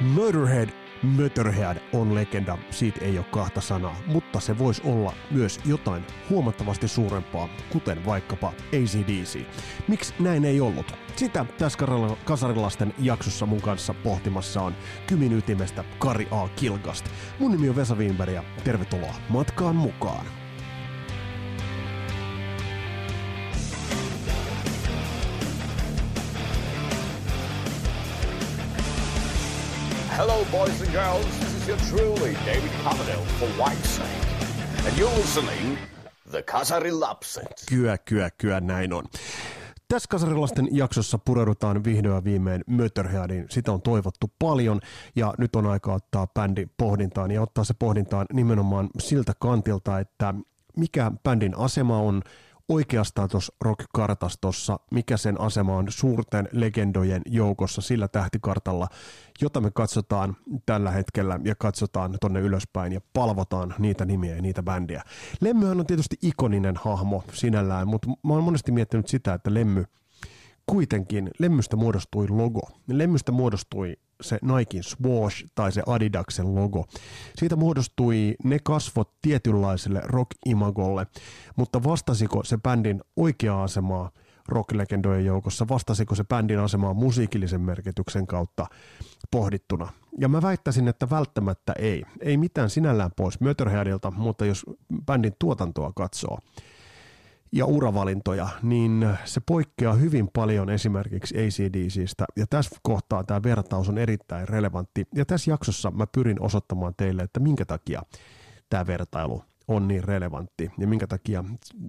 Murderhead Motorhead on legenda, siitä ei ole kahta sanaa, mutta se voisi olla myös jotain huomattavasti suurempaa, kuten vaikkapa ACDC. Miksi näin ei ollut? Sitä tässä Kasarilasten jaksossa mun kanssa pohtimassa on Kymin ytimestä Kari A. Kilgast. Mun nimi on Vesa Wienberg ja tervetuloa matkaan mukaan. Boys and girls. This is your truly David Coverdale for Whitesnake. And you're listening The Kasari Lapset. Kyä, kyä, kyä, näin on. Tässä Kasarilasten jaksossa pureudutaan vihdoin viimein Mötterheadin. Sitä on toivottu paljon ja nyt on aika ottaa bändi pohdintaan ja ottaa se pohdintaan nimenomaan siltä kantilta, että mikä bändin asema on, oikeastaan tuossa rock-kartastossa, mikä sen asema on suurten legendojen joukossa sillä tähtikartalla, jota me katsotaan tällä hetkellä ja katsotaan tonne ylöspäin ja palvotaan niitä nimiä ja niitä bändiä. Lemmyhän on tietysti ikoninen hahmo sinällään, mutta mä oon monesti miettinyt sitä, että Lemmy kuitenkin, Lemmystä muodostui logo. Lemmystä muodostui se Nikein Swash tai se Adidaksen logo. Siitä muodostui ne kasvot tietynlaiselle rock-imagolle, mutta vastasiko se bändin oikeaa asemaa rock-legendojen joukossa, vastasiko se bändin asemaa musiikillisen merkityksen kautta pohdittuna. Ja mä väittäisin, että välttämättä ei. Ei mitään sinällään pois Möterheadilta, mutta jos bändin tuotantoa katsoo, ja uravalintoja, niin se poikkeaa hyvin paljon esimerkiksi ACDCistä, ja tässä kohtaa tämä vertaus on erittäin relevantti, ja tässä jaksossa mä pyrin osoittamaan teille, että minkä takia tämä vertailu on niin relevantti, ja minkä takia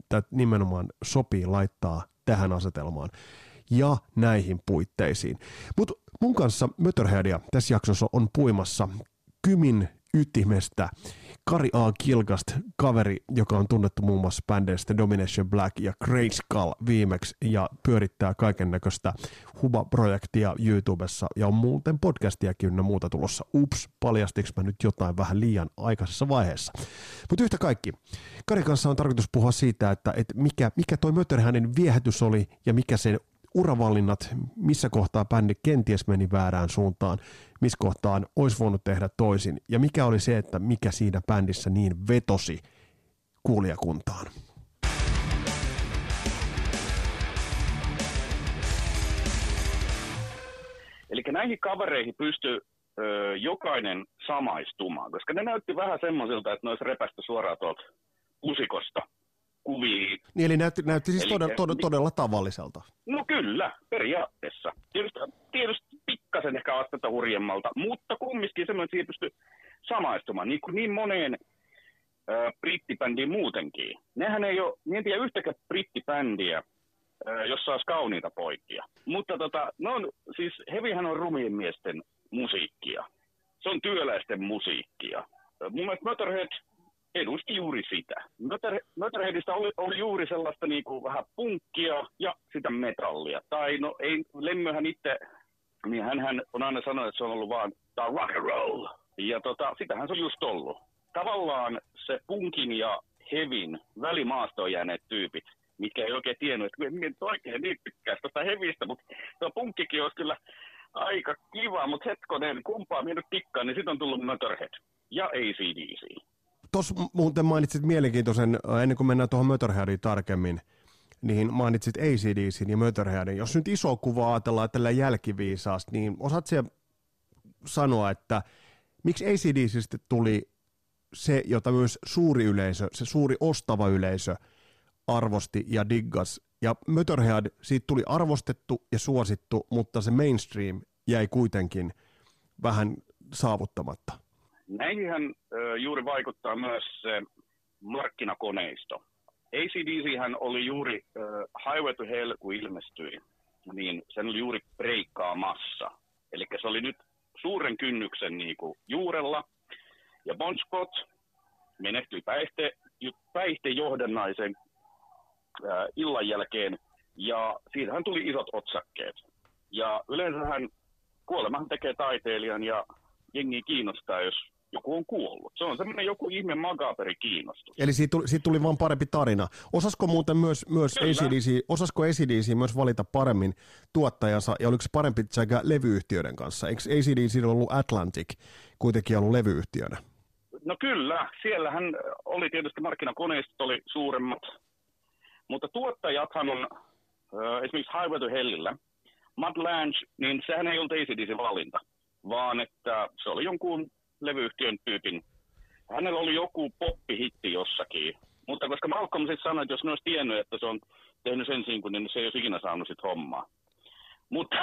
tämä nimenomaan sopii laittaa tähän asetelmaan ja näihin puitteisiin. Mutta mun kanssa Möterheadia tässä jaksossa on puimassa Kymin ytimestä Kari A. Kilgast, kaveri, joka on tunnettu muun muassa bändeistä Domination Black ja Great Skull viimeksi ja pyörittää kaiken näköistä Huba-projektia YouTubessa ja on muuten podcastiakin ynnä muuta tulossa. Ups, paljastiks mä nyt jotain vähän liian aikaisessa vaiheessa. Mutta yhtä kaikki, Kari kanssa on tarkoitus puhua siitä, että, että mikä, mikä toi Möterhänen viehätys oli ja mikä sen uravalinnat, missä kohtaa bändi kenties meni väärään suuntaan, missä kohtaan olisi voinut tehdä toisin, ja mikä oli se, että mikä siinä bändissä niin vetosi kuulijakuntaan. Eli näihin kavereihin pystyy jokainen samaistumaan, koska ne näytti vähän semmoisilta, että ne olisi repästä suoraan tuolta musikosta kuvia. Niin, eli näytti, näytti siis todella, todella, todella tavalliselta. No kyllä, periaatteessa. Tietysti, tietysti pikkasen ehkä astetta hurjemmalta, mutta kumminkin semmoinen, että siihen pystyy samaistumaan niin, kuin niin moneen äh, brittibändiin muutenkin. Nehän ei ole, niin en tiedä yhtäkään brittibändiä, äh, jossa olisi kauniita poikia. Mutta tota, no on, siis Hevihän on rumien miesten musiikkia. Se on työläisten musiikkia. Mun mielestä Motorhead edusti juuri sitä. Motorheadista oli, oli juuri sellaista niin kuin vähän punkkia ja sitä metallia. Tai no ei, Lemmyhän itse, niin hän on aina sanonut, että se on ollut vaan tämä rock and roll. Ja tota, sitähän se on just ollut. Tavallaan se punkin ja hevin välimaastoon jääneet tyypit, mitkä ei oikein tiennyt, että minä oikein niin tykkää tästä hevistä, mutta tuo punkkikin olisi kyllä aika kiva, mutta hetkonen, kumpaa minä nyt tikkaan, niin sitten on tullut Motorhead ja ACDC. Tuossa muuten mainitsit mielenkiintoisen, ennen kuin mennään tuohon Motorheadiin tarkemmin, niin mainitsit ACDCin ja Motorheadin. Jos nyt iso kuva ajatellaan tällä jälkiviisaasti, niin osaat se sanoa, että miksi ACDCistä tuli se, jota myös suuri yleisö, se suuri ostava yleisö arvosti ja diggas. Ja Motorhead, siitä tuli arvostettu ja suosittu, mutta se mainstream jäi kuitenkin vähän saavuttamatta. Näihin juuri vaikuttaa myös se markkinakoneisto. ACDC hän oli juuri uh, Highway to Hell, kun ilmestyi, niin sen oli juuri breikkaamassa. Eli se oli nyt suuren kynnyksen niin kuin, juurella. Ja Bon Scott menehtyi päihte, päihdejohdannaisen uh, illan jälkeen, ja siitähän tuli isot otsakkeet. Ja yleensähän kuolemahan tekee taiteilijan, ja jengi kiinnostaa, jos joku on kuollut. Se on semmoinen joku ihme magaperi kiinnostus. Eli siitä tuli, siitä tuli vaan parempi tarina. Osasko muuten myös, myös ACDC, osasko ACDC myös valita paremmin tuottajansa, ja oliko se parempi tsäkä levyyhtiöiden kanssa? Eikö ACDC ollut Atlantic kuitenkin ollut levyyhtiönä? No kyllä, siellähän oli tietysti markkinakoneistot oli suuremmat, mutta tuottajathan on esimerkiksi Highway to Hellillä. Matt Lange, niin sehän ei ollut ACDC valinta, vaan että se oli jonkun levyyhtiön tyypin. Hänellä oli joku poppihitti jossakin, mutta koska Malcolm sitten sanoi, että jos ne olisi tiennyt, että se on tehnyt sen sinkun, niin se ei olisi ikinä saanut sit hommaa. Mutta,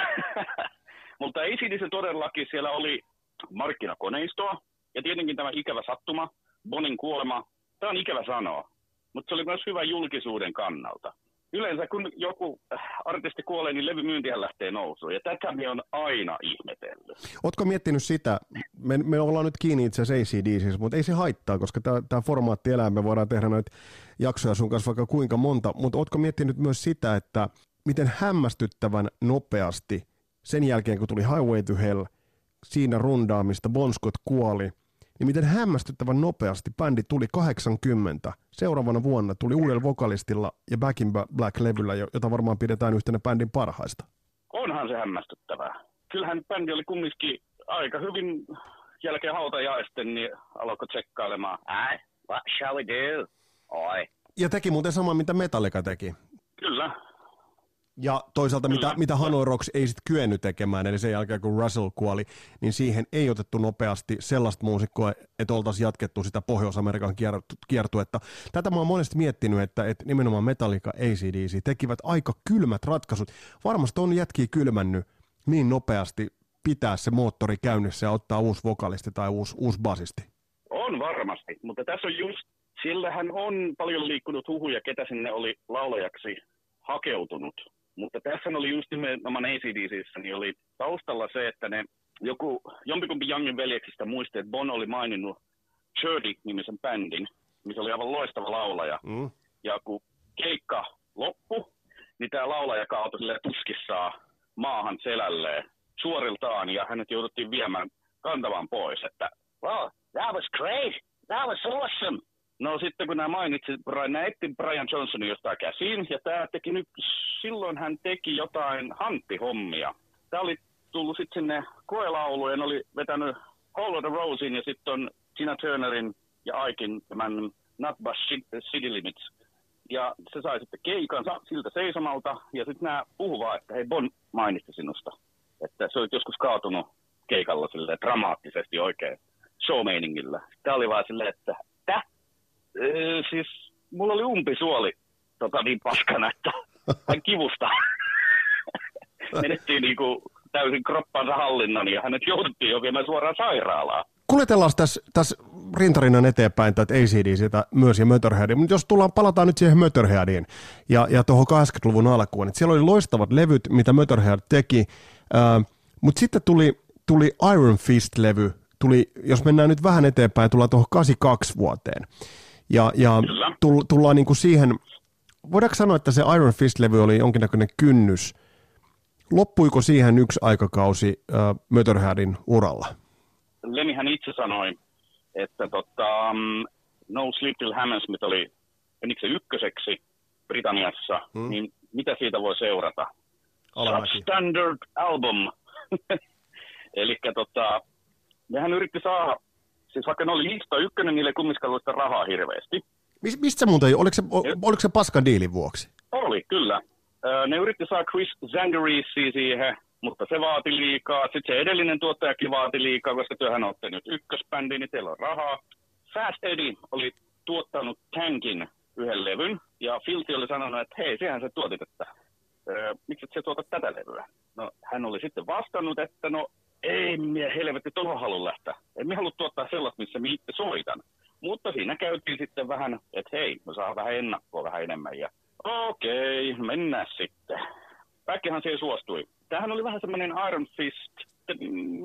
mutta ACDC todellakin siellä oli markkinakoneistoa, ja tietenkin tämä ikävä sattuma, Bonin kuolema, tämä on ikävä sanoa, mutta se oli myös hyvä julkisuuden kannalta. Yleensä kun joku artisti kuolee, niin levymyyntihän lähtee nousuun, ja tätä me on aina ihmetellyt. Oletko miettinyt sitä, me, me ollaan nyt kiinni itse asiassa ACDCissä, mutta ei se haittaa, koska tämä formaatti elää, me voidaan tehdä noita jaksoja sun kanssa vaikka kuinka monta, mutta oletko miettinyt myös sitä, että miten hämmästyttävän nopeasti sen jälkeen, kun tuli Highway to Hell, siinä rundaamista Bon Scott kuoli, niin miten hämmästyttävän nopeasti bändi tuli 80. Seuraavana vuonna tuli uudella vokalistilla ja Back in Black-levyllä, jota varmaan pidetään yhtenä bändin parhaista. Onhan se hämmästyttävää. Kyllähän bändi oli kumminkin aika hyvin jälkeen hautajaisten, niin alkoi tsekkailemaan. Ai, what shall we do? Oi. Ja teki muuten sama, mitä Metallica teki. Kyllä, ja toisaalta mitä, mitä Hanoi Rocks ei sitten kyennyt tekemään, eli sen jälkeen kun Russell kuoli, niin siihen ei otettu nopeasti sellaista muusikkoa, että oltaisiin jatkettu sitä Pohjois-Amerikan kiertuetta. Tätä mä oon monesti miettinyt, että, että nimenomaan Metallica ACDC tekivät aika kylmät ratkaisut. Varmasti on jätkiä kylmännyt niin nopeasti pitää se moottori käynnissä ja ottaa uusi vokalisti tai uusi, uusi basisti. On varmasti, mutta tässä on just, sillähän on paljon liikkunut huhuja, ketä sinne oli laulajaksi hakeutunut mutta tässä oli just nimenomaan ACDCissä, niin oli taustalla se, että ne joku, jompikumpi Youngin veljeksistä muisti, että Bon oli maininnut Churdy-nimisen bändin, missä oli aivan loistava laulaja. Mm. Ja kun keikka loppu, niin tämä laulaja kaatui tuskissaan maahan selälleen suoriltaan, ja hänet jouduttiin viemään kantavan pois, että well, that was great, that was awesome. No sitten kun nämä mainitsit, nämä etti Brian Johnsonin jostain käsiin, ja tämä teki nyt, silloin hän teki jotain hanttihommia. Tämä oli tullut sitten sinne koelauluun, oli vetänyt Hall of the Rosein ja sitten on Tina Turnerin ja Aikin tämän Nutbush City Limits. Ja se sai sitten keikan siltä seisomalta, ja sitten nämä puhuvaa, että hei Bon mainitsi sinusta. Että se oli joskus kaatunut keikalla sille dramaattisesti oikein showmeiningillä. Tämä oli vaan silleen, että Ee, siis mulla oli umpisuoli tota, niin paskana, että hän kivusta menettiin niinku täysin kroppansa hallinnan ja hänet jouduttiin jo viemään suoraan sairaalaan. Kuljetellaan tässä, tässä rintarinnan eteenpäin tätä ACDCtä myös ja Motorheadia, mutta jos tullaan, palataan nyt siihen Motorheadiin ja, ja tuohon 80-luvun alkuun, että siellä oli loistavat levyt, mitä Motorhead teki, äh, mutta sitten tuli, tuli Iron Fist-levy, tuli, jos mennään nyt vähän eteenpäin, tullaan tuohon 82 vuoteen. Ja, ja tull, tullaan niin kuin siihen, voidaanko sanoa, että se Iron Fist-levy oli jonkinnäköinen kynnys. Loppuiko siihen yksi aikakausi äh, Motorheadin uralla? Lemihän itse sanoi, että tota, um, No Sleep Till Hammersmith oli, menikö se ykköseksi Britanniassa, hmm. niin mitä siitä voi seurata? Standard album. Eli tota, nehän yritti saada siis vaikka ne oli lista ykkönen, niille kumminkaan rahaa hirveästi. Mis, mistä se muuten, oliko se, o, oliko se paskan diilin vuoksi? Oli, kyllä. Ne yritti saada Chris Zangarisi siihen, mutta se vaati liikaa. Sitten se edellinen tuottajakin vaati liikaa, koska työhän olette nyt ykkösbändi, niin teillä on rahaa. Fast Eddie oli tuottanut Tankin yhden levyn, ja Filti oli sanonut, että hei, sehän se tuotit, että miksi et se tuota tätä levyä? No, hän oli sitten vastannut, että no ei minä helvetti tuohon halua lähteä. En minä halua tuottaa sellaista, missä minä itse soitan. Mutta siinä käytiin sitten vähän, että hei, mä saan vähän ennakkoa vähän enemmän. Ja okei, okay, mennään sitten. Päkkihän siihen suostui. Tämähän oli vähän semmoinen Iron Fist.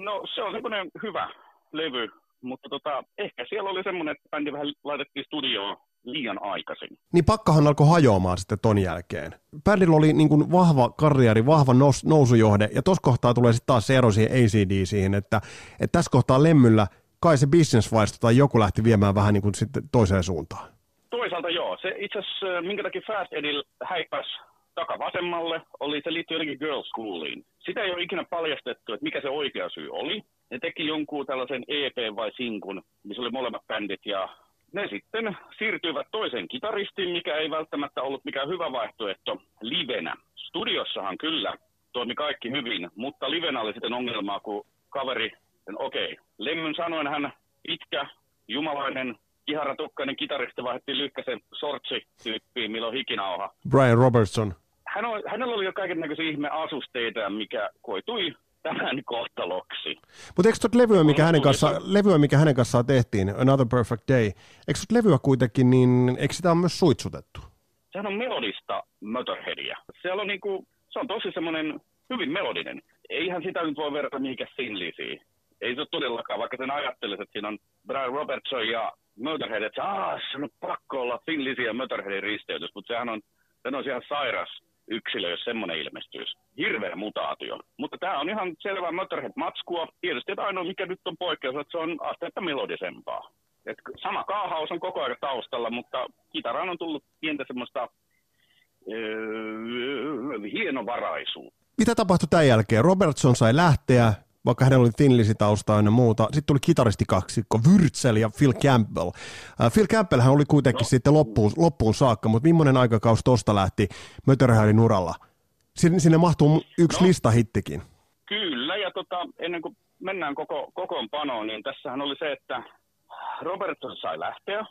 No se on semmoinen hyvä levy, mutta tota, ehkä siellä oli semmoinen, että bändi vähän laitettiin studioon liian aikaisin. Niin pakkahan alkoi hajoamaan sitten ton jälkeen. Bändillä oli niin kuin vahva karrieri, vahva nous, nousujohde, ja tuossa kohtaa tulee sitten taas se ero siihen ACDCihin, että, että tässä kohtaa Lemmyllä kai se business tai joku lähti viemään vähän niin kuin sitten toiseen suuntaan. Toisaalta joo. Se itse asiassa, minkä takia Fast Edil häippäs takavasemmalle, oli se liittyy jotenkin Girl Schooliin. Sitä ei ole ikinä paljastettu, että mikä se oikea syy oli. Ne teki jonkun tällaisen EP vai sinkun, missä oli molemmat bändit ja ne sitten siirtyivät toiseen kitaristiin, mikä ei välttämättä ollut mikään hyvä vaihtoehto livenä. Studiossahan kyllä toimi kaikki hyvin, mutta livenä oli sitten ongelmaa, kun kaveri, okei, okay. Lemmyn sanoen hän pitkä, jumalainen, kiharatukkainen kitaristi vaihdettiin Lykkäsen sortsi-tyyppiin, milloin hikinauha. Brian Robertson. Hän on, hänellä oli jo kaiken näköisiä ihme asusteita, mikä koitui tämän kohtaloksi. Mutta eikö tuota levyä, mikä hänen, kanssa, levyä, mikä hänen kanssaan tehtiin, Another Perfect Day, eikö tuota levyä kuitenkin, niin eikö sitä ole myös suitsutettu? Sehän on melodista Motorheadia. Siellä on niinku, se on tosi semmoinen hyvin melodinen. Eihän sitä nyt voi verrata mihinkään Sinlisiin. Ei se ole todellakaan, vaikka sen ajattelisi, että siinä on Brian Robertson ja Motorhead, että aah, se on pakko olla Finlisi ja Motorheadin risteytys, mutta sehän on, sehän on ihan sairas yksilö, jos semmoinen ilmestyisi. Hirveä mutaatio. Mutta tämä on ihan selvä Motorhead-matskua. Tietysti että ainoa mikä nyt on poikkeus, että se on asteetta melodisempaa. Et sama kaahaus on koko ajan taustalla, mutta kitaraan on tullut pientä semmoista öö, hienovaraisuutta. Mitä tapahtui tämän jälkeen? Robertson sai lähteä, vaikka hänellä oli Thinlisi tausta ja muuta. Sitten tuli kitaristikaksikko Wurzel ja Phil Campbell. Uh, Phil Campbell hän oli kuitenkin no. sitten loppuun, loppuun saakka, mutta millainen aikakaus tosta lähti Mötörhäydin uralla? Sinne, sinne mahtuu yksi no. listahittikin. Kyllä, ja tota, ennen kuin mennään koko, kokoonpanoon, niin tässähän oli se, että Robertson sai lähteä.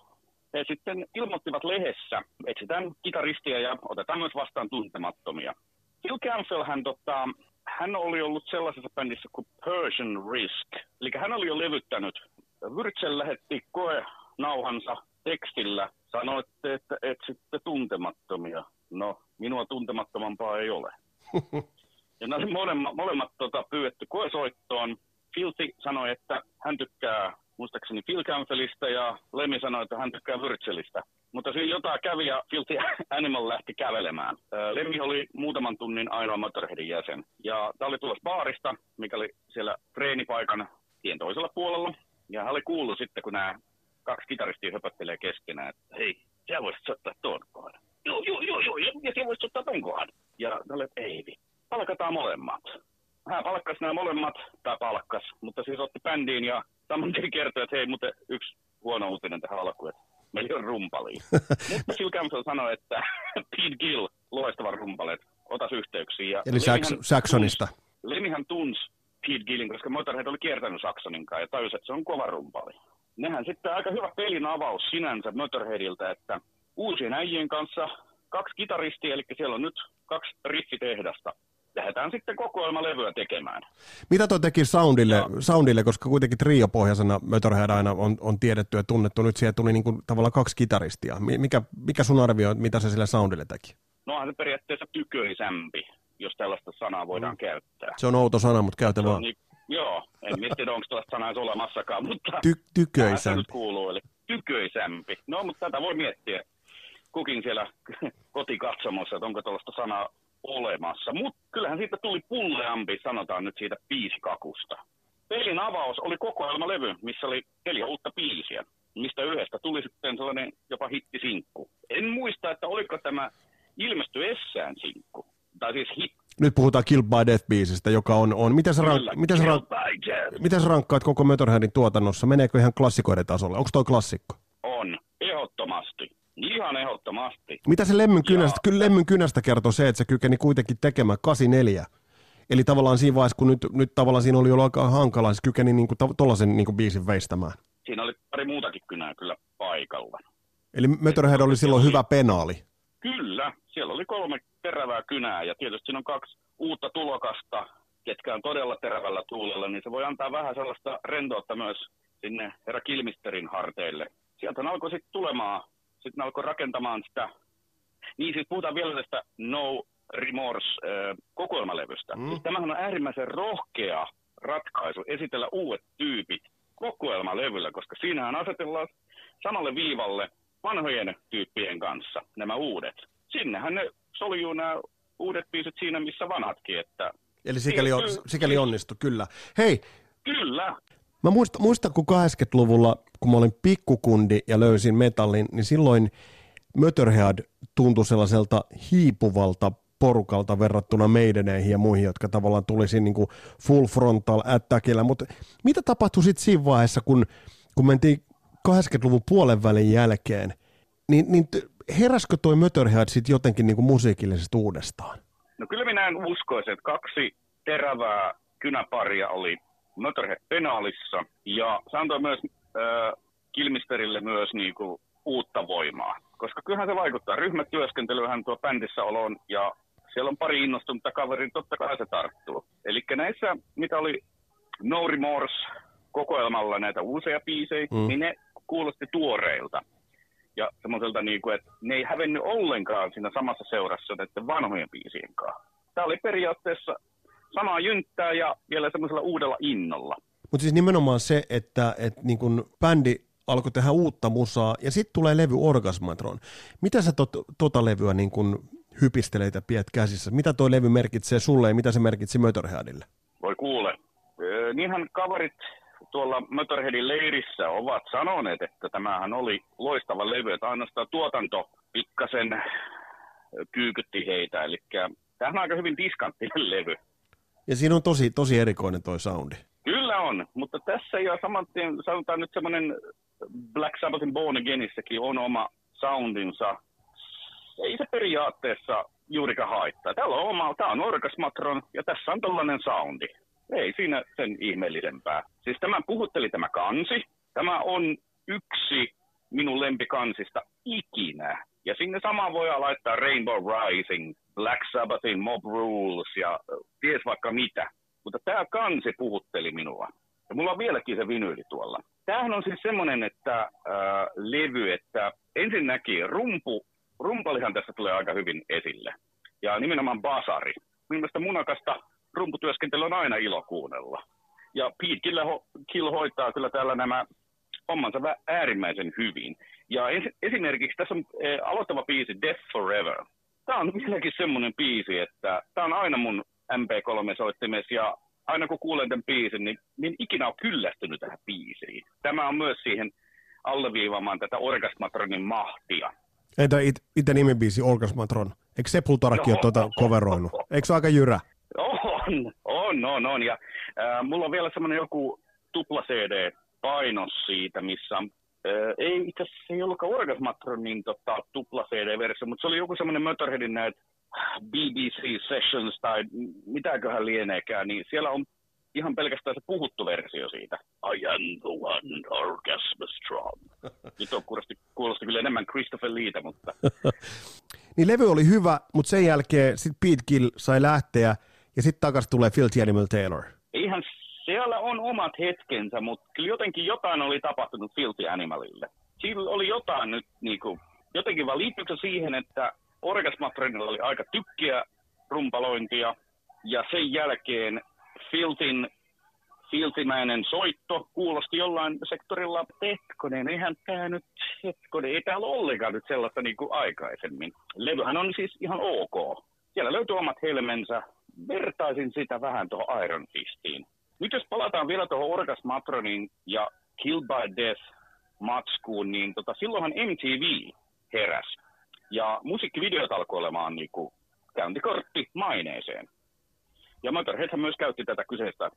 He sitten ilmoittivat lehdessä, etsitään kitaristia ja otetaan myös vastaan tuntemattomia. Phil Campbell hän tota, hän oli ollut sellaisessa bändissä kuin Persian Risk. Eli hän oli jo levyttänyt. Wurzel lähetti koe nauhansa tekstillä. Sanoitte, että etsitte tuntemattomia. No, minua tuntemattomampaa ei ole. ja nämä molemmat, molemmat tota, pyydetty koesoittoon. Filti sanoi, että hän tykkää muistaakseni Phil Campbellista ja Lemmi sanoi, että hän tykkää Wurzelista. Mutta siinä jotain kävi ja Filthy Animal lähti kävelemään. Lemmi oli muutaman tunnin ainoa Motorheadin jäsen. Ja tämä oli tulossa baarista, mikä oli siellä treenipaikan tien toisella puolella. Ja hän oli kuullut sitten, kun nämä kaksi kitaristia höpöttelee keskenään, että hei, sä voisit ottaa tuon kohdan. Joo, joo, joo, joo, ja sä voisit ottaa tuon kohdan. Ja oli, ei, palkataan molemmat. Hän palkkasi nämä molemmat, tai palkkas, mutta siis otti bändiin ja saman tien kertoi, että hei, mutta yksi huono uutinen tähän alkuun, että meillä on rumpaliin. Mutta Phil Campbell sanoi, että Pete Gill, loistava rumpale, otas yhteyksiä. Ja Eli Sax- Saxonista. Lemihän tunsi Pete Gillin, koska Motorhead oli kiertänyt Saxonin kanssa ja tajusi, että se on kova rumpali. Nehän sitten aika hyvä pelin avaus sinänsä Motorheadilta, että uusien äijien kanssa kaksi kitaristia, eli siellä on nyt kaksi riffitehdasta lähdetään sitten kokoelmalevyä tekemään. Mitä toi teki soundille, ja. soundille koska kuitenkin trio-pohjaisena Motorhead aina on, on tiedetty ja tunnettu, nyt siellä tuli niin kuin tavallaan kaksi kitaristia. Mikä, mikä sun arvio, mitä se sille soundille teki? No on se periaatteessa tyköisämpi, jos tällaista sanaa voidaan mm. käyttää. Se on outo sana, mutta käytä vaan. Niin, joo, en tiedä onko tällaista sanaa olemassakaan, mutta Ty- tyköisämpi. kuuluu, eli tyköisämpi. No, mutta tätä voi miettiä kukin siellä kotikatsomossa, että onko tällaista sanaa olemassa. Mutta kyllähän siitä tuli pulleampi, sanotaan nyt siitä biisikakusta. Pelin avaus oli kokoelmalevy, missä oli neljä uutta biisiä, mistä yhdestä tuli sitten sellainen jopa hittisinkku. En muista, että oliko tämä ilmesty Essään sinkku. Tai siis hit. Nyt puhutaan Kill by Death-biisistä, joka on... on. Miten, sä rank- miten, sä rank- miten sä rankkaat koko Motorheadin tuotannossa? Meneekö ihan klassikoiden tasolle? Onko toi klassikko? On, ehdottomasti. Ihan ehdottomasti. Mitä se Lemmyn kynästä, kyllä Lemmyn kynästä kertoo se, että se kykeni kuitenkin tekemään 84. Eli tavallaan siinä vaiheessa, kun nyt, nyt tavallaan siinä oli ollut aika hankala, se kykeni niin tuollaisen niin biisin veistämään. Siinä oli pari muutakin kynää kyllä paikalla. Eli Motorhead oli silloin oli, hyvä penaali. Kyllä, siellä oli kolme terävää kynää ja tietysti siinä on kaksi uutta tulokasta, ketkä on todella terävällä tuulella, niin se voi antaa vähän sellaista rentoutta myös sinne herra Kilmisterin harteille. Sieltä alkoi sitten tulemaan sitten ne alkoi rakentamaan sitä, niin siis puhutaan vielä tästä No Remorse äh, kokoelmalevystä. Mm. Siis tämähän on äärimmäisen rohkea ratkaisu esitellä uudet tyypit kokoelmalevyllä, koska siinähän asetellaan samalle viivalle vanhojen tyyppien kanssa nämä uudet. Sinnehän ne soljuu nämä uudet biisit siinä, missä vanhatkin. Että Eli sikäli, on, sikäli onnistu, kyllä. Hei, Kyllä. Mä muistan, muistan, kun 80-luvulla, kun mä olin pikkukundi ja löysin metallin, niin silloin Motorhead tuntui sellaiselta hiipuvalta porukalta verrattuna meideneihin ja muihin, jotka tavallaan tulisi niin kuin full frontal attackilla. Mutta mitä tapahtui sitten siinä vaiheessa, kun, kun mentiin 80-luvun puolen välin jälkeen, niin, niin heräskö toi Motorhead sitten jotenkin niin kuin musiikillisesti uudestaan? No kyllä minä en uskoisin, että kaksi terävää kynäparia oli Motorhead penaalissa ja se antoi myös äh, Kilmisterille myös niin kuin, uutta voimaa. Koska kyllähän se vaikuttaa. Ryhmätyöskentelyhän tuo bändissä oloon ja siellä on pari innostunutta kaveria, totta kai se tarttuu. Eli näissä, mitä oli No Remorse kokoelmalla näitä uusia biisejä, mm. niin ne kuulosti tuoreilta. Ja semmoiselta, niin kuin, että ne ei hävennyt ollenkaan siinä samassa seurassa näiden vanhojen biisien kanssa. Tämä oli periaatteessa samaa jynttää ja vielä semmoisella uudella innolla. Mutta siis nimenomaan se, että, että niin kun bändi alkoi tehdä uutta musaa ja sitten tulee levy Orgasmatron. Mitä sä tot, tota levyä niin kun hypistelet ja pidät käsissä? Mitä tuo levy merkitsee sulle ja mitä se merkitsi Motorheadille? Voi kuule. Niinhän kaverit tuolla Motorheadin leirissä ovat sanoneet, että tämähän oli loistava levy, että ainoastaan tuotanto pikkasen kyykytti heitä. Eli tämähän on aika hyvin diskanttinen levy. Ja siinä on tosi, tosi erikoinen toi soundi. Kyllä on, mutta tässä jo saman tien, sanotaan nyt semmoinen Black Sabbathin Born Againissäkin on oma soundinsa. Ei se periaatteessa juurikaan haittaa. Täällä on oma, tää on Orgasmatron ja tässä on tällainen soundi. Ei siinä sen ihmeellisempää. Siis tämä puhutteli tämä kansi. Tämä on yksi minun lempikansista ikinä. Ja sinne sama voi laittaa Rainbow Rising, Black Sabbathin Mob Rules ja ties vaikka mitä. Mutta tämä kansi puhutteli minua. Ja mulla on vieläkin se vinyyli tuolla. Tämähän on siis semmoinen, että äh, levy, että ensinnäkin rumpu, rumpalihan tässä tulee aika hyvin esille. Ja nimenomaan basari. Mielestäni munakasta rumputyöskentely on aina ilo kuunnella. Ja Pete Kill, hoitaa kyllä täällä nämä hommansa äärimmäisen hyvin. Ja es, esimerkiksi tässä on e, aloittava biisi Death Forever. Tämä on vieläkin semmoinen biisi, että tämä on aina mun MP3-soittimes ja aina kun kuulen tämän biisin, niin, niin ikinä on kyllästynyt tähän biisiin. Tämä on myös siihen alleviivaamaan tätä Orgasmatronin mahtia. Entä it, itse nimibiisi Orgasmatron? Eikö Sepultarakin no. ole tuota coveroinut? Eikö se aika jyrä? On, on, on, on. Ja äh, mulla on vielä semmoinen joku tupla CD-painos siitä, missä on äh, ei itse asiassa ei ollutkaan Orgasmatronin tota, tupla CD-versio, mutta se oli joku semmoinen Motorheadin näitä BBC Sessions tai mitäköhän lieneekään, niin siellä on ihan pelkästään se puhuttu versio siitä. I am the one orgasmastron. Nyt on kuulosti, kuulosti kyllä enemmän Christopher Leeta, mutta... niin levy oli hyvä, mutta sen jälkeen sitten Pete Gill sai lähteä ja sitten takaisin tulee Filthy Animal Taylor. Eihän siellä on omat hetkensä, mutta kyllä jotenkin jotain oli tapahtunut Filthy Animalille. Sillä oli jotain nyt niin kuin, jotenkin vaan liittyykö siihen, että Orgasmatrenilla oli aika tykkiä rumpalointia ja sen jälkeen Filtin filtimäinen soitto kuulosti jollain sektorilla, hetkonen, eihän tämä nyt, hetkonen, ei täällä ollenkaan nyt sellaista niin kuin aikaisemmin. Levyhän on siis ihan ok. Siellä löytyy omat helmensä. Vertaisin sitä vähän tuohon Iron Fistiin. Nyt jos palataan vielä tuohon Orgasmatronin ja Kill by Death matskuun, niin tota, silloinhan MTV heräsi. Ja musiikkivideot alkoi olemaan niin kuin käyntikortti maineeseen. Ja Motorhead myös käytti tätä kyseistä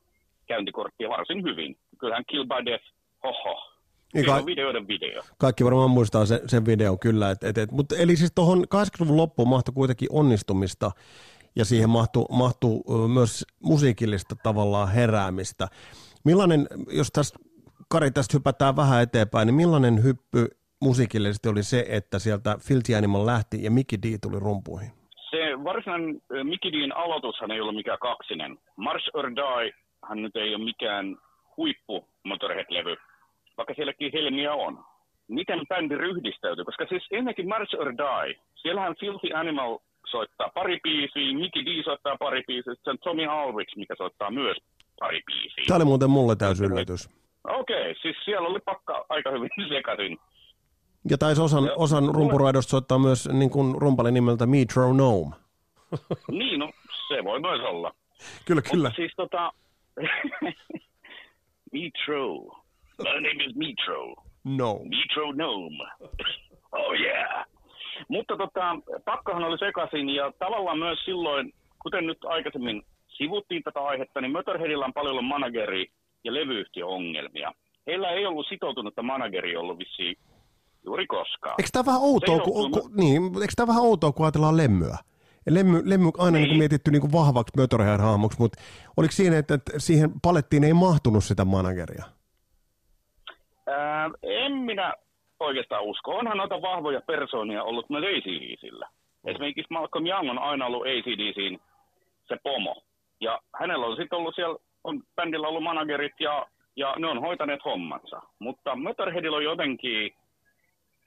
käyntikorttia varsin hyvin. Kyllähän Kill by Death, hoho, niin ka- videoiden video. Kaikki varmaan muistaa sen, sen video kyllä. Et, et, et, mutta eli siis tuohon 80-luvun loppuun mahtui kuitenkin onnistumista ja siihen mahtui, mahtui myös musiikillista tavallaan heräämistä. Millainen, jos tästä Kari tästä hypätään vähän eteenpäin, niin millainen hyppy musiikillisesti oli se, että sieltä Filthy Animal lähti ja Mickey D tuli rumpuihin? Se varsinainen Mickey Din aloitushan ei ollut mikään kaksinen. Mars or Die hän nyt ei ole mikään huippu Motorhead-levy, vaikka sielläkin helmiä on. Miten bändi ryhdistäytyy? Koska siis ennenkin Mars or Die, siellähän Filthy Animal soittaa pari biisiä, Mickey D soittaa pari biisiä, sitten Tommy Alrich, mikä soittaa myös pari biisiä. Tämä oli muuten mulle täysin yllätys. Okei, okay, siis siellä oli pakka aika hyvin sekaisin. Ja taisi osan, ja, osan rumpuraidosta soittaa myös niin kuin rumpalin nimeltä Metronome. niin, no se voi myös olla. Kyllä, kyllä. Mutta siis tota, Metro. My name is Metro. No. Metro Gnome. oh yeah. Mutta tota, pakkahan oli sekaisin ja tavallaan myös silloin, kuten nyt aikaisemmin sivuttiin tätä aihetta, niin Motorheadilla on paljon ollut manageri- ja levyyhtiöongelmia. Heillä ei ollut sitoutunutta manageri ollut vissiin juuri koskaan. Eikö tämä vähän outoa, kun, johtuu- kun, niin, eikö tämä vähän outoa, kun ajatellaan lemmyä? Lemmy, lemmy aina niin. Niin. mietitty niin kuin vahvaksi Motorhead-hahmoksi, mutta oliko siinä, että, että siihen palettiin ei mahtunut sitä manageria? Ää, en minä oikeastaan usko. Onhan noita vahvoja persoonia ollut myös ACDCillä. Esimerkiksi Malcolm Young on aina ollut ACDCin se pomo. Ja hänellä on sitten ollut siellä, on bändillä ollut managerit ja, ja ne on hoitaneet hommansa. Mutta Motorheadilla on jotenkin,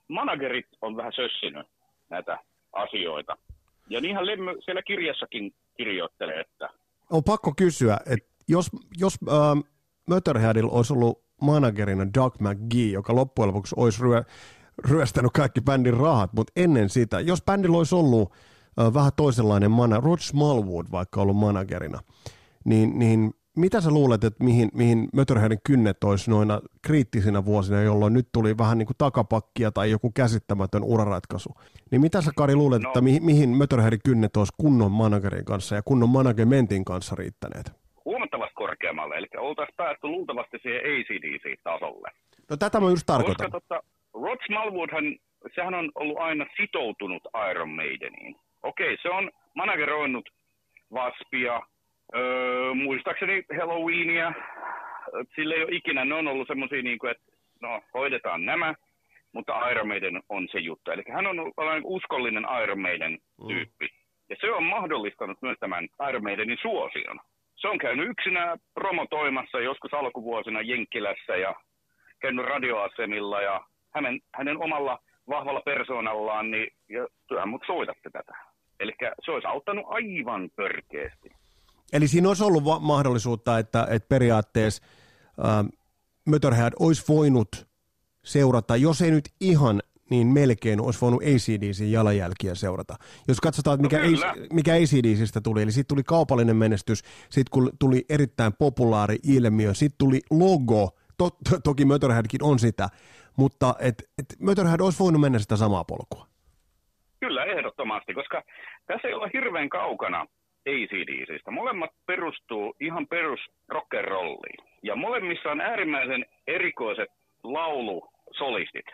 managerit on vähän sössinyt näitä asioita. Ja niinhän Lemmy siellä kirjassakin kirjoittelee, että On pakko kysyä, että jos, jos äh, Motorheadilla olisi ollut managerina Doug McGee, joka loppujen lopuksi olisi ryö, ryöstänyt kaikki bändin rahat, mutta ennen sitä, jos bändillä olisi ollut äh, vähän toisenlainen mana, Rod Smallwood vaikka ollut managerina, niin, niin mitä sä luulet, että mihin, mihin Motorheadin kynnet olisi noina kriittisinä vuosina, jolloin nyt tuli vähän niin kuin takapakkia tai joku käsittämätön uraratkaisu, niin mitä sä Kari luulet, no. Että mihin, mihin Motorheadin kynnet olisi kunnon managerin kanssa ja kunnon managementin kanssa riittäneet? Korkeammalle. Eli oltaisiin päästy luultavasti siihen ACDC-tasolle. No tätä mä just tarkoitan. Koska tota, Rod Smallwoodhan, sehän on ollut aina sitoutunut Iron Maideniin. Okei, se on manageroinut Waspia, öö, muistaakseni Halloweenia. Sille ei ole ikinä, ne on ollut semmoisia, niin kuin, että no, hoidetaan nämä, mutta Iron Maiden on se juttu. Eli hän on ollut uskollinen Iron Maiden tyyppi. Ja se on mahdollistanut myös tämän Iron Maidenin suosion. Se on käynyt yksinä promotoimassa joskus alkuvuosina Jenkkilässä ja käynyt radioasemilla ja hänen, hänen omalla vahvalla persoonallaan, niin ja työhän mut soitatte tätä. Eli se olisi auttanut aivan törkeästi. Eli siinä olisi ollut va- mahdollisuutta, että, että periaatteessa äh, Motorhead olisi voinut seurata, jos ei nyt ihan, niin melkein olisi voinut ACDCin jalanjälkiä seurata. Jos katsotaan, että mikä, No kyllä. Mikä ACDCistä tuli, eli siitä tuli kaupallinen menestys, sitten kun tuli erittäin populaari ilmiö, sitten tuli logo, to, to, toki Motorheadkin on sitä, mutta et, et Motorhead olisi voinut mennä sitä samaa polkua. Kyllä, ehdottomasti, koska tässä ei ole hirveän kaukana ACDCistä. Molemmat perustuu ihan perus rock'n'rolliin. Ja molemmissa on äärimmäisen erikoiset laulusolistit,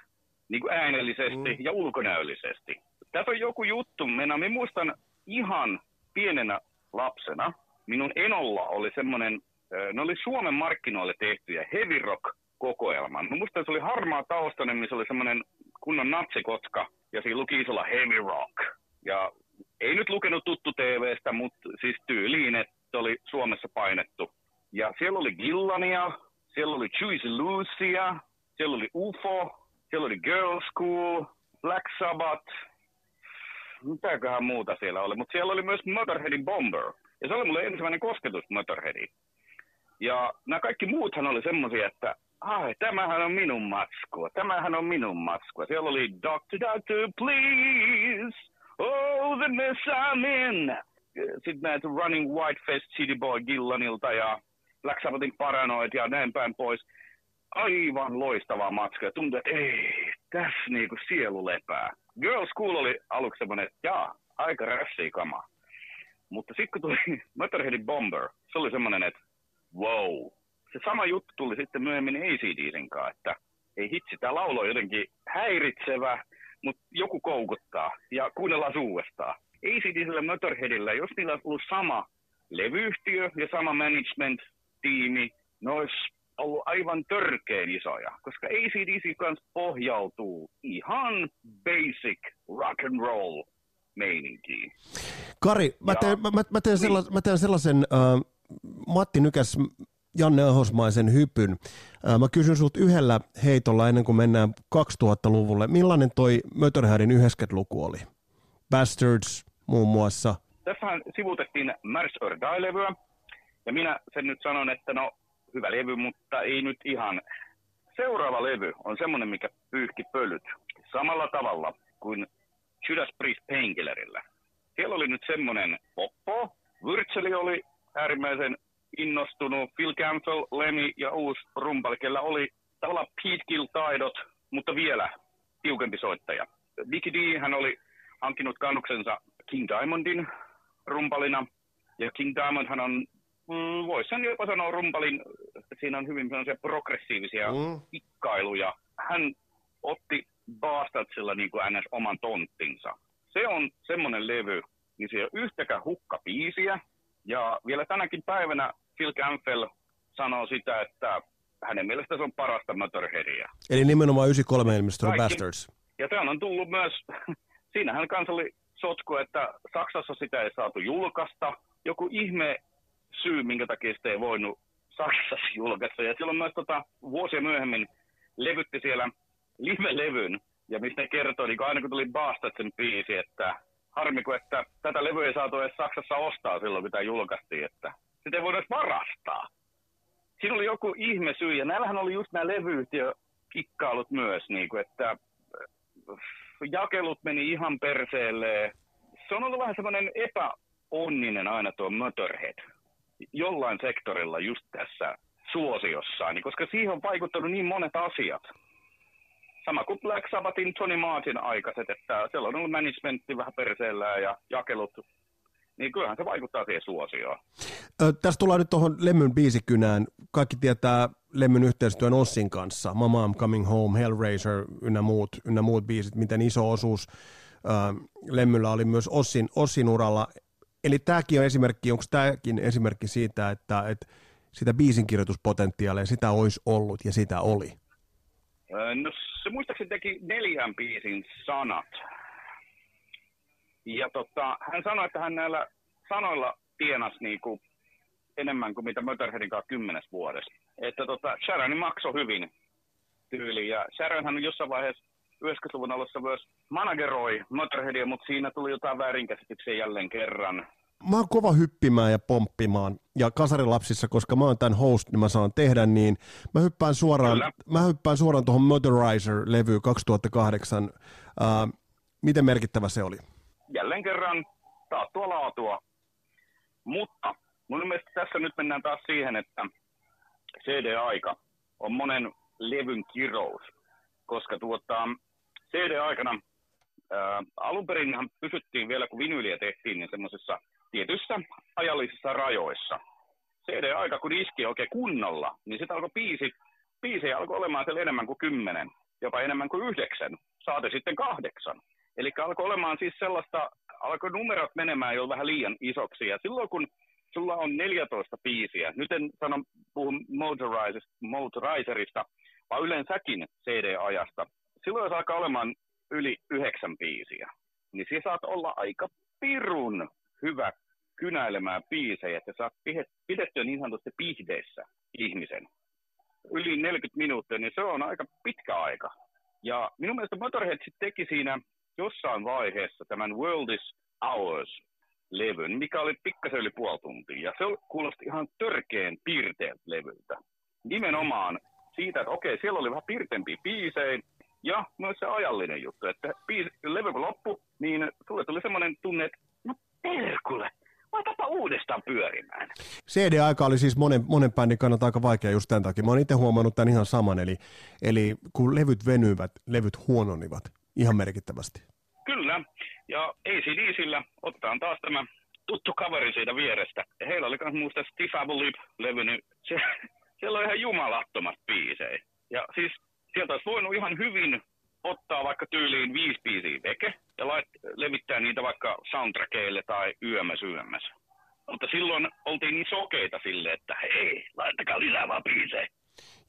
niin kuin äänellisesti mm. ja ulkonäöllisesti. Tässä on joku juttu, minä, minä muistan ihan pienenä lapsena, minun enolla oli semmoinen, ne oli Suomen markkinoille tehtyjä heavy rock kokoelma. Mä muistan, että se oli harmaa taustainen, missä oli semmoinen kunnon natsikotka, ja siinä luki isolla heavy rock. Ja ei nyt lukenut tuttu TVstä, mutta siis tyyliin, että oli Suomessa painettu. Ja siellä oli Gillania, siellä oli Juicy Lucia, siellä oli UFO, oli Girl School, Black Sabbath, mitäköhän muuta siellä oli, mutta siellä oli myös Motorheadin Bomber. Ja se oli mulle ensimmäinen kosketus Motorheadiin. Ja nämä kaikki muuthan oli semmoisia, että ai, tämähän on minun matskua, tämähän on minun matskua. Siellä oli Doctor, Doctor, please, oh the mess I'm in. Sitten näitä Running White Fest City Boy Gillanilta ja Black Sabbathin Paranoid ja näin päin pois. Aivan loistavaa matskua. Tuntui, että ei, tässä niinku sielu lepää. Girl School oli aluksi semmoinen, että jaa, aika rässiä kamaa. Mutta sitten kun tuli Motorheadin Bomber, se oli semmoinen, että wow. Se sama juttu tuli sitten myöhemmin ACDCin kanssa, että ei hitsi, tämä laulu on jotenkin häiritsevä, mutta joku koukuttaa ja kuunnellaan uudestaan. ACDCillä ja Motorheadillä, jos niillä olisi ollut sama levyyhtiö ja sama management-tiimi, ne olisi ollut aivan törkeen isoja, koska ACDC kanssa pohjautuu ihan basic rock and roll meininkiin. Kari, mä Ja- teen, mä, mä, teen, sellas, mä teen sellaisen äh, Matti Nykäs Janne Ahosmaisen hypyn. Äh, mä kysyn sut yhdellä heitolla ennen kuin mennään 2000-luvulle. Millainen toi Motorheadin 90-luku oli? Bastards muun muassa. Tässähän sivutettiin Mars or Die-levyä, ja minä sen nyt sanon, että no, hyvä levy, mutta ei nyt ihan. Seuraava levy on semmoinen, mikä pyyhki pölyt samalla tavalla kuin Judas Priest Painkillerillä. Siellä oli nyt semmoinen poppo, Wurtzeli oli äärimmäisen innostunut. Phil Campbell, Lemmy ja uusi rumpali, kellä oli tavallaan Pete Gill-taidot, mutta vielä tiukempi soittaja. Dickie D, hän oli hankkinut kannuksensa King Diamondin rumpalina. Ja King Diamond hän on, mm, voisi sen jopa sanoa rumpalin, siinä on hyvin sellaisia progressiivisia mm. ikkailuja. Hän otti Bastardsilla niin kuin ns. oman tonttinsa. Se on semmoinen levy, niin se ei ole yhtäkään hukkapiisiä. Ja vielä tänäkin päivänä Phil Campbell sanoo sitä, että hänen mielestä se on parasta Motorheadia. Eli nimenomaan 93 ilmestynyt Bastards. Ja tämä on tullut myös, siinähän kanssa oli sotku, että Saksassa sitä ei saatu julkaista. Joku ihme syy, minkä takia sitä ei voinut Saksassa julkaista. Ja silloin myös tota, vuosia myöhemmin levytti siellä live-levyn, ja mistä ne kertoi, niin aina kun tuli Bastardsen biisi, että harmi kun, että tätä levyä ei saatu edes Saksassa ostaa silloin, kun tämä julkaistiin, että sitä ei voida edes varastaa. Siinä oli joku ihme syy, ja näillähän oli just nämä levyyhtiökikkailut myös, niin kuin, että äh, jakelut meni ihan perseelle. Se on ollut vähän semmoinen epäonninen aina tuo Motorhead jollain sektorilla just tässä suosiossaan, niin koska siihen on vaikuttanut niin monet asiat sama kuin Black Sabbathin Tony Martin aikaiset, että siellä on ollut managementti vähän perseellä ja jakelut, niin kyllähän se vaikuttaa siihen suosioon. Ö, tässä tullaan nyt tuohon Lemmyn biisikynään. Kaikki tietää Lemmyn yhteistyön Ossin kanssa, My Mom Coming Home, Hellraiser ynnä muut, ynnä muut biisit, miten iso osuus Lemmyllä oli myös Ossin, Ossin uralla. Eli tämäkin on esimerkki, onko tämäkin esimerkki siitä, että, että sitä biisinkirjoituspotentiaalia, sitä olisi ollut ja sitä oli? No se muistaakseni teki neljän biisin sanat. Ja tota, hän sanoi, että hän näillä sanoilla tienasi niinku enemmän kuin mitä Motorheadin kanssa kymmenes vuodessa. Että tota, Sharon maksoi hyvin tyyli. Ja Sharonhan jossain vaiheessa 90-luvun alussa myös manageroi Motorheadia, mutta siinä tuli jotain väärinkäsityksiä jälleen kerran mä oon kova hyppimään ja pomppimaan, ja kasarilapsissa, koska mä oon tämän host, niin mä saan tehdä niin, mä hyppään suoraan, mä hyppään suoraan tuohon Motorizer-levyyn 2008. Uh, miten merkittävä se oli? Jälleen kerran taattua laatua, mutta mun mielestä tässä nyt mennään taas siihen, että CD-aika on monen levyn kirous, koska tuota, CD-aikana ää, alun perinhan pysyttiin vielä, kun vinyliä tehtiin, niin semmoisessa tietyissä ajallisissa rajoissa. CD-aika, kun iski oikein kunnolla, niin sitten alkoi biisi, biisejä alkoi olemaan siellä enemmän kuin kymmenen, jopa enemmän kuin yhdeksän, saate sitten kahdeksan. Eli alkoi olemaan siis sellaista, alkoi numerot menemään jo vähän liian isoksi, ja silloin kun sulla on 14 biisiä, nyt en sano, puhu motorizerista, vaan yleensäkin CD-ajasta, silloin jos alkaa olemaan yli yhdeksän biisiä, niin siellä saat olla aika pirun hyvä kynäilemään biisejä, että saat pidettyä niin sanotusti pihdeissä ihmisen. Yli 40 minuuttia, niin se on aika pitkä aika. Ja minun mielestä Motorhead teki siinä jossain vaiheessa tämän World is Ours-levyn, mikä oli pikkasen yli puoli tuntia. Ja se kuulosti ihan törkeen piirteeltä levyltä. Nimenomaan siitä, että okei, siellä oli vähän piirteempiä biisejä, ja myös se ajallinen juttu, että biisi, levy kun loppu, niin sulle tuli semmoinen tunne, että Perkule, laitapa uudestaan pyörimään. CD-aika oli siis monen, monen bändin kannalta aika vaikea just tämän takia. Mä oon itse huomannut tämän ihan saman, eli, eli kun levyt venyivät, levyt huononivat ihan merkittävästi. Kyllä, ja ACDCillä ottaa taas tämä tuttu kaveri siitä vierestä. Heillä oli myös muusta Stiffable Lip-levy, niin se, siellä on ihan jumalattomat biisejä. Ja siis sieltä olisi voinut ihan hyvin ottaa vaikka tyyliin viisi biisiä veke ja lait, levittää niitä vaikka soundtrackeille tai yömmäs yömmäs. Mutta silloin oltiin niin sokeita sille, että hei, laittakaa lisää vaan biisejä.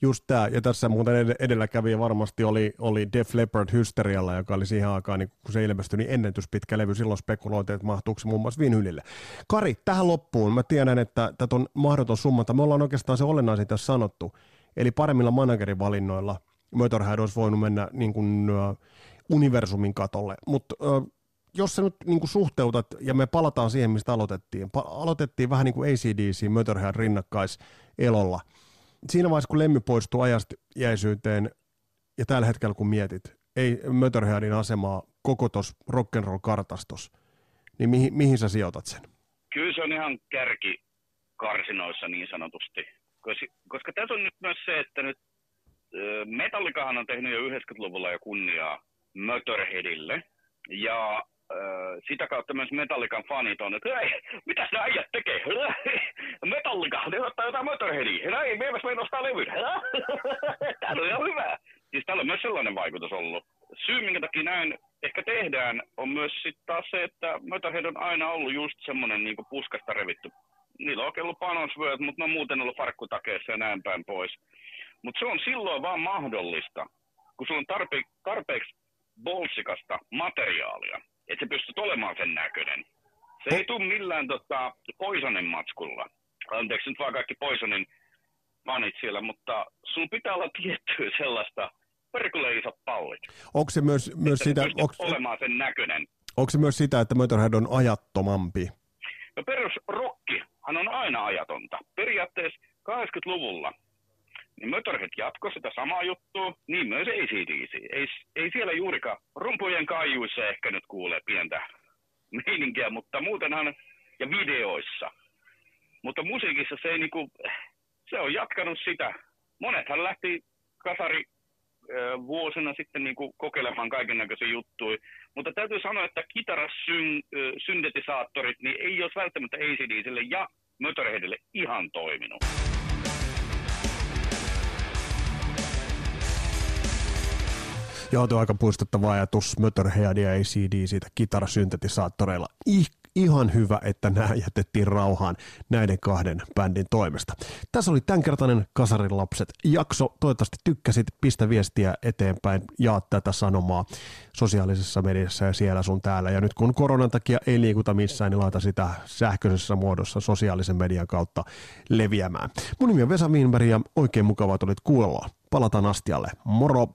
Just tämä, ja tässä muuten edelläkävijä varmasti oli, oli Def Leppard Hysterialla, joka oli siihen aikaan, niin kun se ilmestyi, niin ennätyspitkä levy. Silloin spekuloitiin, että mahtuuko se muun muassa vinylille. Kari, tähän loppuun. Mä tiedän, että tätä on mahdoton summata. Me ollaan oikeastaan se olennaisin tässä sanottu. Eli paremmilla managerin valinnoilla Motorhead olisi voinut mennä niin kuin, universumin katolle, mutta jos sä nyt niin kuin suhteutat, ja me palataan siihen, mistä aloitettiin. Pa- aloitettiin vähän niin kuin ACDC, Motorhead rinnakkais elolla. Siinä vaiheessa, kun Lemmy poistuu ajasta jäisyyteen, ja tällä hetkellä kun mietit, ei Motorheadin asemaa koko tuossa rock'n'roll-kartastos, niin mihin, mihin sä sijoitat sen? Kyllä se on ihan kärki karsinoissa niin sanotusti. Koska tässä on nyt myös se, että nyt Metallikahan on tehnyt jo 90-luvulla jo kunniaa Motorheadille. Ja sitä kautta myös Metallikan fanit on, että mitä nämä äijät tekee? Metallika, ne ottaa jotain Motorheadia. Hei, meiväs meidän ostaa levyn. Tämä on ihan hyvä. Siis täällä on myös sellainen vaikutus ollut. Syy, minkä takia näin ehkä tehdään, on myös sitten taas se, että Motorhead on aina ollut just semmoinen niin puskasta revitty. Niillä on ollut panosvyöt, mutta ne on muuten ollut farkkutakeessa ja näin päin pois. Mutta se on silloin vaan mahdollista, kun sulla on tarpe- tarpeeksi bolsikasta materiaalia, että se pystyt olemaan sen näköinen. Se ei tule millään tota, Poisonin matskulla. Anteeksi nyt vaan kaikki Poisonin fanit siellä, mutta sun pitää olla tiettyä sellaista perkulle isot pallit. Onko se myös, myös sitä... Onko, olemaan sen näköinen. Onko se myös sitä, että Motorhead on ajattomampi? No perusrokkihan on aina ajatonta. Periaatteessa 80-luvulla niin Motorhead jatkoi sitä samaa juttua, niin myös ACDC. Ei, ei siellä juurikaan rumpujen kaijuissa ehkä nyt kuulee pientä meininkiä, mutta muutenhan, ja videoissa. Mutta musiikissa se ei niinku, se on jatkanut sitä. Monethan lähti kasari vuosina sitten niin kuin kokeilemaan kaiken näköisiä juttuja. Mutta täytyy sanoa, että kitarasyntetisaattorit niin ei ole välttämättä ACDClle ja Motorheadille ihan toiminut. Joo, tuo aika puistettava ajatus Motorhead ja ACD siitä kitarasyntetisaattoreilla. Ich, ihan hyvä, että nämä jätettiin rauhaan näiden kahden bändin toimesta. Tässä oli tämänkertainen Kasarin lapset jakso. Toivottavasti tykkäsit, pistä viestiä eteenpäin, jaa tätä sanomaa sosiaalisessa mediassa ja siellä sun täällä. Ja nyt kun koronan takia ei liikuta missään, niin laita sitä sähköisessä muodossa sosiaalisen median kautta leviämään. Mun nimi on Vesa Wienberg ja oikein mukavaa, että olit kuulolla. Palataan astialle. Moro!